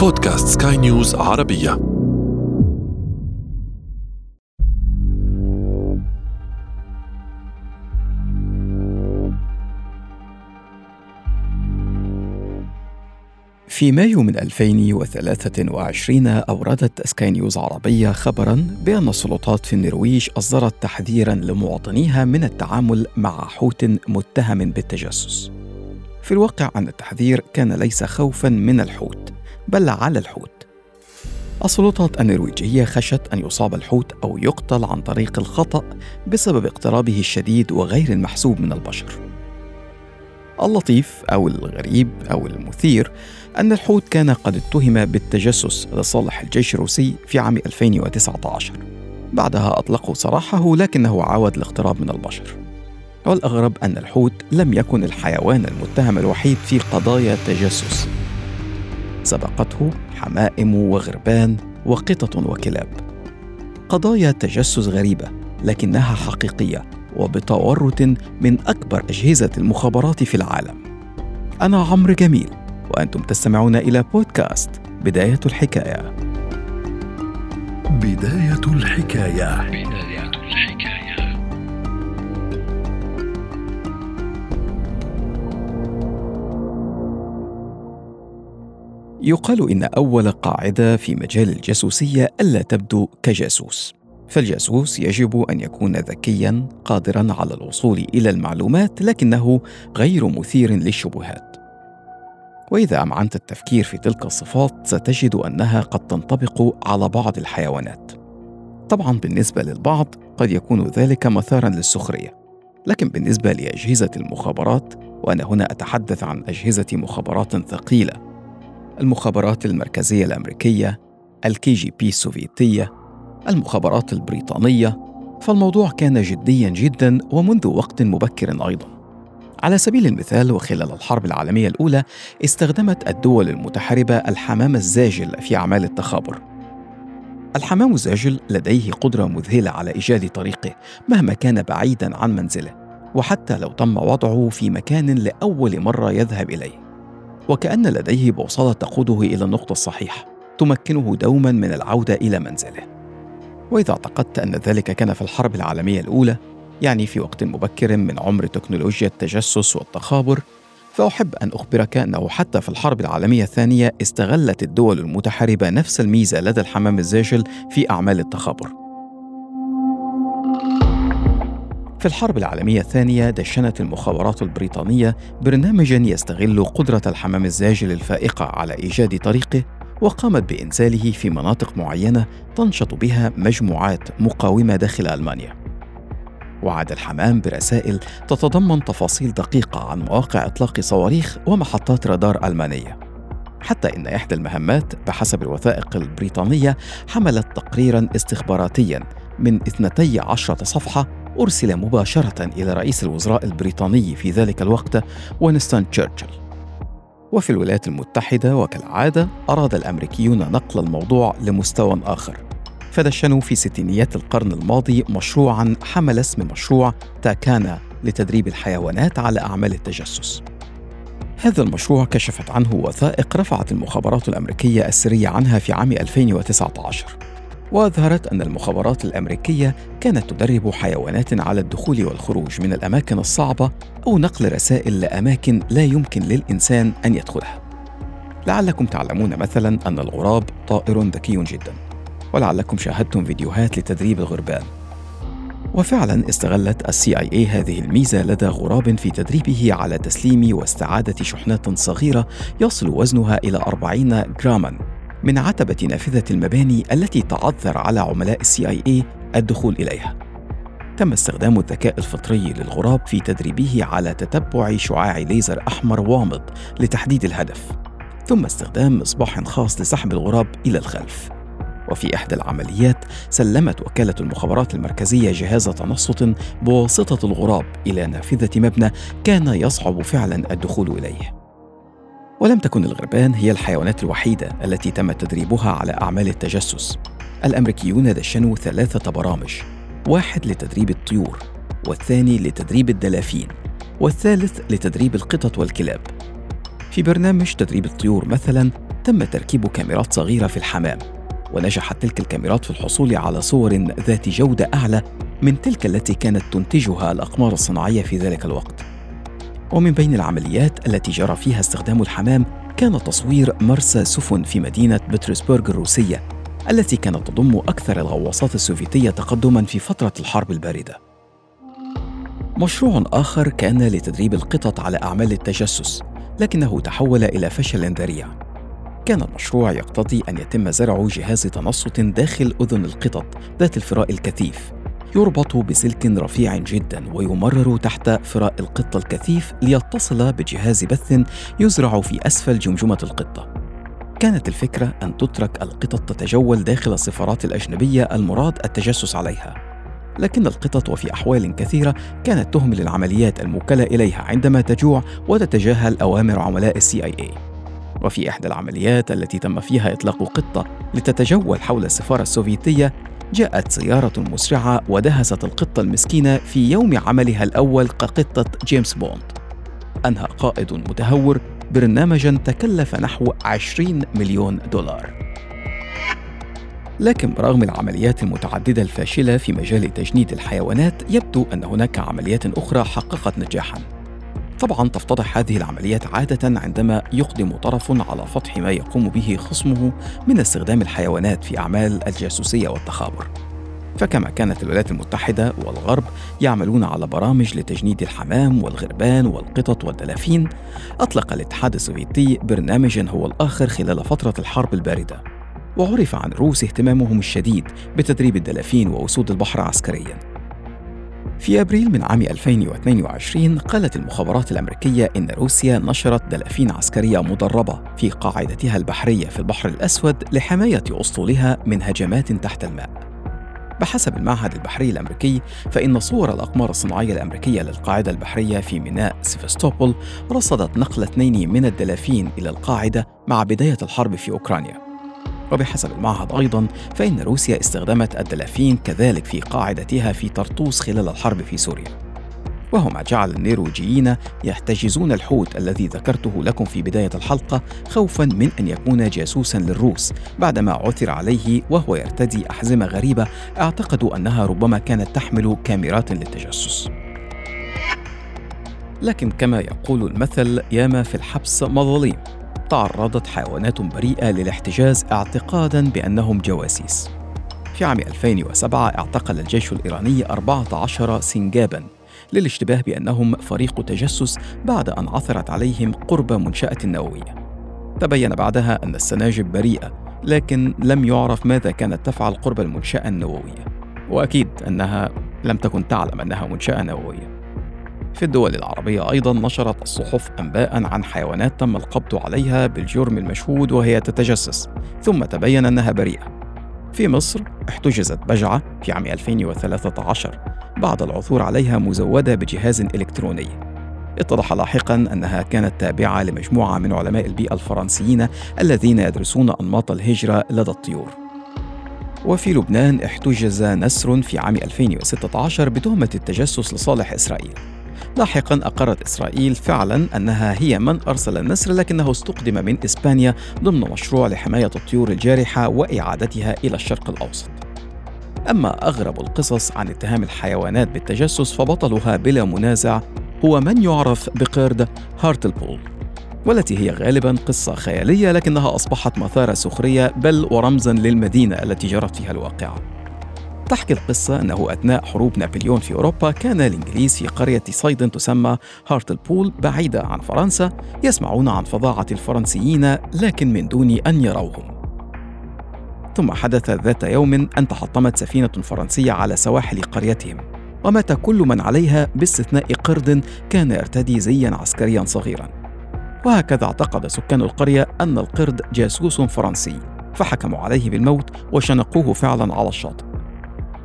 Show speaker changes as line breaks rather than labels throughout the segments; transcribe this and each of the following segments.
بودكاست سكاي نيوز عربية
في مايو من 2023 أوردت سكاي نيوز عربية خبرا بأن السلطات في النرويج أصدرت تحذيرا لمواطنيها من التعامل مع حوت متهم بالتجسس. في الواقع أن التحذير كان ليس خوفا من الحوت بل على الحوت. السلطات النرويجية خشت أن يصاب الحوت أو يقتل عن طريق الخطأ بسبب اقترابه الشديد وغير المحسوب من البشر. اللطيف أو الغريب أو المثير أن الحوت كان قد اتهم بالتجسس لصالح الجيش الروسي في عام 2019 بعدها أطلقوا سراحه لكنه عاود الاقتراب من البشر والأغرب أن الحوت لم يكن الحيوان المتهم الوحيد في قضايا التجسس سبقته حمائم وغربان وقطط وكلاب. قضايا تجسس غريبة لكنها حقيقية وبتورط من أكبر أجهزة المخابرات في العالم. أنا عمرو جميل وأنتم تستمعون إلى بودكاست بداية الحكاية.
بداية الحكاية. بداية الحكاية.
يقال إن أول قاعدة في مجال الجاسوسية ألا تبدو كجاسوس. فالجاسوس يجب أن يكون ذكيا قادرا على الوصول إلى المعلومات لكنه غير مثير للشبهات. وإذا أمعنت التفكير في تلك الصفات ستجد أنها قد تنطبق على بعض الحيوانات. طبعا بالنسبة للبعض قد يكون ذلك مثارا للسخرية. لكن بالنسبة لأجهزة المخابرات وأنا هنا أتحدث عن أجهزة مخابرات ثقيلة المخابرات المركزية الأمريكية الكي جي بي السوفيتية المخابرات البريطانية فالموضوع كان جديا جدا ومنذ وقت مبكر أيضا. على سبيل المثال وخلال الحرب العالمية الأولى استخدمت الدول المتحاربة الحمام الزاجل في أعمال التخابر. الحمام الزاجل لديه قدرة مذهلة على إيجاد طريقه مهما كان بعيدا عن منزله وحتى لو تم وضعه في مكان لأول مرة يذهب إليه. وكأن لديه بوصلة تقوده إلى النقطة الصحيحة تمكنه دوما من العودة إلى منزله وإذا اعتقدت أن ذلك كان في الحرب العالمية الأولى يعني في وقت مبكر من عمر تكنولوجيا التجسس والتخابر فأحب أن أخبرك أنه حتى في الحرب العالمية الثانية استغلت الدول المتحاربة نفس الميزة لدى الحمام الزاجل في أعمال التخابر. في الحرب العالمية الثانية دشنت المخابرات البريطانية برنامجا يستغل قدرة الحمام الزاجل الفائقة على إيجاد طريقه وقامت بإنزاله في مناطق معينة تنشط بها مجموعات مقاومة داخل ألمانيا. وعاد الحمام برسائل تتضمن تفاصيل دقيقة عن مواقع إطلاق صواريخ ومحطات رادار ألمانية. حتى إن إحدى المهمات بحسب الوثائق البريطانية حملت تقريرا استخباراتيا من 12 صفحة أرسل مباشرة إلى رئيس الوزراء البريطاني في ذلك الوقت وينستون تشرشل. وفي الولايات المتحدة وكالعادة أراد الأمريكيون نقل الموضوع لمستوى آخر. فدشنوا في ستينيات القرن الماضي مشروعا حمل اسم مشروع تاكانا لتدريب الحيوانات على أعمال التجسس. هذا المشروع كشفت عنه وثائق رفعت المخابرات الأمريكية السرية عنها في عام 2019 وأظهرت أن المخابرات الأمريكية كانت تدرب حيوانات على الدخول والخروج من الأماكن الصعبة أو نقل رسائل لأماكن لا يمكن للإنسان أن يدخلها. لعلكم تعلمون مثلا أن الغراب طائر ذكي جدا، ولعلكم شاهدتم فيديوهات لتدريب الغربان. وفعلا استغلت السي آي اي هذه الميزة لدى غراب في تدريبه على تسليم واستعادة شحنات صغيرة يصل وزنها إلى 40 جراما من عتبة نافذة المباني التي تعذر على عملاء السي آي اي الدخول إليها. تم استخدام الذكاء الفطري للغراب في تدريبه على تتبع شعاع ليزر أحمر وامض لتحديد الهدف، ثم استخدام مصباح خاص لسحب الغراب إلى الخلف. وفي إحدى العمليات سلمت وكالة المخابرات المركزية جهاز تنصت بواسطة الغراب إلى نافذة مبنى كان يصعب فعلا الدخول إليه. ولم تكن الغربان هي الحيوانات الوحيدة التي تم تدريبها على أعمال التجسس. الأمريكيون دشنوا ثلاثة برامج واحد لتدريب الطيور والثاني لتدريب الدلافين والثالث لتدريب القطط والكلاب. في برنامج تدريب الطيور مثلا تم تركيب كاميرات صغيرة في الحمام ونجحت تلك الكاميرات في الحصول على صور ذات جودة أعلى من تلك التي كانت تنتجها الأقمار الصناعية في ذلك الوقت. ومن بين العمليات التي جرى فيها استخدام الحمام كان تصوير مرسى سفن في مدينة بطرسبرغ الروسية التي كانت تضم أكثر الغواصات السوفيتية تقدما في فترة الحرب الباردة. مشروع آخر كان لتدريب القطط على أعمال التجسس لكنه تحول إلى فشل ذريع. كان المشروع يقتضي أن يتم زرع جهاز تنصت داخل أذن القطط ذات الفراء الكثيف. يربط بسلك رفيع جدا ويمرر تحت فراء القطة الكثيف ليتصل بجهاز بث يزرع في أسفل جمجمة القطة. كانت الفكرة أن تترك القطط تتجول داخل السفارات الأجنبية المراد التجسس عليها. لكن القطط وفي أحوال كثيرة كانت تهمل العمليات الموكلة إليها عندما تجوع وتتجاهل أوامر عملاء السي آي اي وفي إحدى العمليات التي تم فيها إطلاق قطة لتتجول حول السفارة السوفيتية جاءت سيارة مسرعة ودهست القطة المسكينة في يوم عملها الأول كقطة جيمس بوند. أنهى قائد متهور برنامجا تكلف نحو 20 مليون دولار. لكن برغم العمليات المتعددة الفاشلة في مجال تجنيد الحيوانات يبدو أن هناك عمليات أخرى حققت نجاحاً. طبعا تفتضح هذه العمليات عادة عندما يقدم طرف على فتح ما يقوم به خصمه من استخدام الحيوانات في أعمال الجاسوسية والتخابر. فكما كانت الولايات المتحدة والغرب يعملون على برامج لتجنيد الحمام والغربان والقطط والدلافين أطلق الاتحاد السوفيتي برنامجا هو الآخر خلال فترة الحرب الباردة وعرف عن الروس اهتمامهم الشديد بتدريب الدلافين وأسود البحر عسكرياً. في أبريل من عام 2022 قالت المخابرات الأمريكية إن روسيا نشرت دلافين عسكرية مدربة في قاعدتها البحرية في البحر الأسود لحماية أسطولها من هجمات تحت الماء. بحسب المعهد البحري الأمريكي فإن صور الأقمار الصناعية الأمريكية للقاعدة البحرية في ميناء سيفستوبول رصدت نقل اثنين من الدلافين إلى القاعدة مع بداية الحرب في أوكرانيا وبحسب المعهد أيضا فإن روسيا استخدمت الدلافين كذلك في قاعدتها في طرطوس خلال الحرب في سوريا. وهو ما جعل النيروجيين يحتجزون الحوت الذي ذكرته لكم في بداية الحلقة خوفا من أن يكون جاسوسا للروس. بعدما عثر عليه وهو يرتدي أحزمة غريبة اعتقدوا أنها ربما كانت تحمل كاميرات للتجسس. لكن كما يقول المثل ياما في الحبس مظاليم. تعرضت حيوانات بريئة للاحتجاز اعتقادا بأنهم جواسيس. في عام 2007 اعتقل الجيش الإيراني 14 سنجابا للاشتباه بأنهم فريق تجسس بعد أن عثرت عليهم قرب منشأة نووية. تبين بعدها أن السناجب بريئة، لكن لم يعرف ماذا كانت تفعل قرب المنشأة النووية. وأكيد أنها لم تكن تعلم أنها منشأة نووية. في الدول العربية أيضا نشرت الصحف أنباء عن حيوانات تم القبض عليها بالجرم المشهود وهي تتجسس ثم تبين أنها بريئة. في مصر احتجزت بجعة في عام 2013 بعد العثور عليها مزودة بجهاز إلكتروني. اتضح لاحقا أنها كانت تابعة لمجموعة من علماء البيئة الفرنسيين الذين يدرسون أنماط الهجرة لدى الطيور. وفي لبنان احتجز نسر في عام 2016 بتهمة التجسس لصالح إسرائيل. لاحقا أقرت إسرائيل فعلا أنها هي من أرسل النسر لكنه استقدم من إسبانيا ضمن مشروع لحماية الطيور الجارحة وإعادتها إلى الشرق الأوسط. أما أغرب القصص عن اتهام الحيوانات بالتجسس فبطلها بلا منازع هو من يعرف بقرد هارتلبول والتي هي غالبا قصة خيالية لكنها أصبحت مثار سخرية بل ورمزا للمدينة التي جرت فيها الواقعة. تحكي القصة أنه أثناء حروب نابليون في أوروبا كان الإنجليز في قرية صيد تسمى هارتلبول بعيدة عن فرنسا يسمعون عن فظاعة الفرنسيين لكن من دون أن يروهم. ثم حدث ذات يوم أن تحطمت سفينة فرنسية على سواحل قريتهم ومات كل من عليها باستثناء قرد كان يرتدي زيا عسكريا صغيرا. وهكذا اعتقد سكان القرية أن القرد جاسوس فرنسي فحكموا عليه بالموت وشنقوه فعلا على الشاطئ.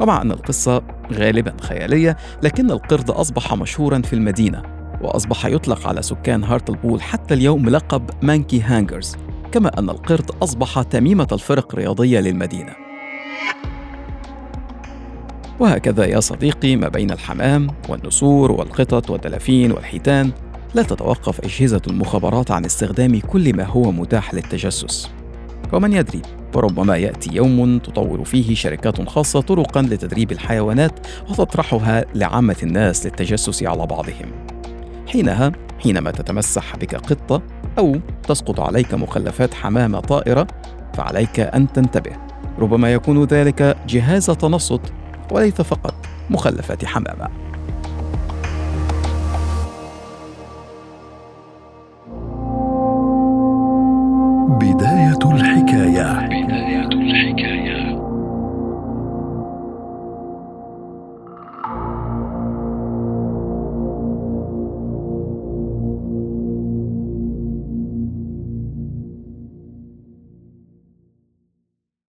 ومع أن القصة غالبا خيالية لكن القرد أصبح مشهورا في المدينة وأصبح يطلق على سكان هارتلبول حتى اليوم لقب monkey hangers كما أن القرد أصبح تميمة الفرق الرياضية للمدينة. وهكذا يا صديقي ما بين الحمام والنسور والقطط والدلافين والحيتان لا تتوقف أجهزة المخابرات عن استخدام كل ما هو متاح للتجسس. ومن يدري وربما يأتي يوم تطور فيه شركات خاصة طرقا لتدريب الحيوانات وتطرحها لعامة الناس للتجسس على بعضهم. حينها حينما تتمسح بك قطة أو تسقط عليك مخلفات حمامة طائرة فعليك أن تنتبه. ربما يكون ذلك جهاز تنصت وليس فقط مخلفات حمامة. بداية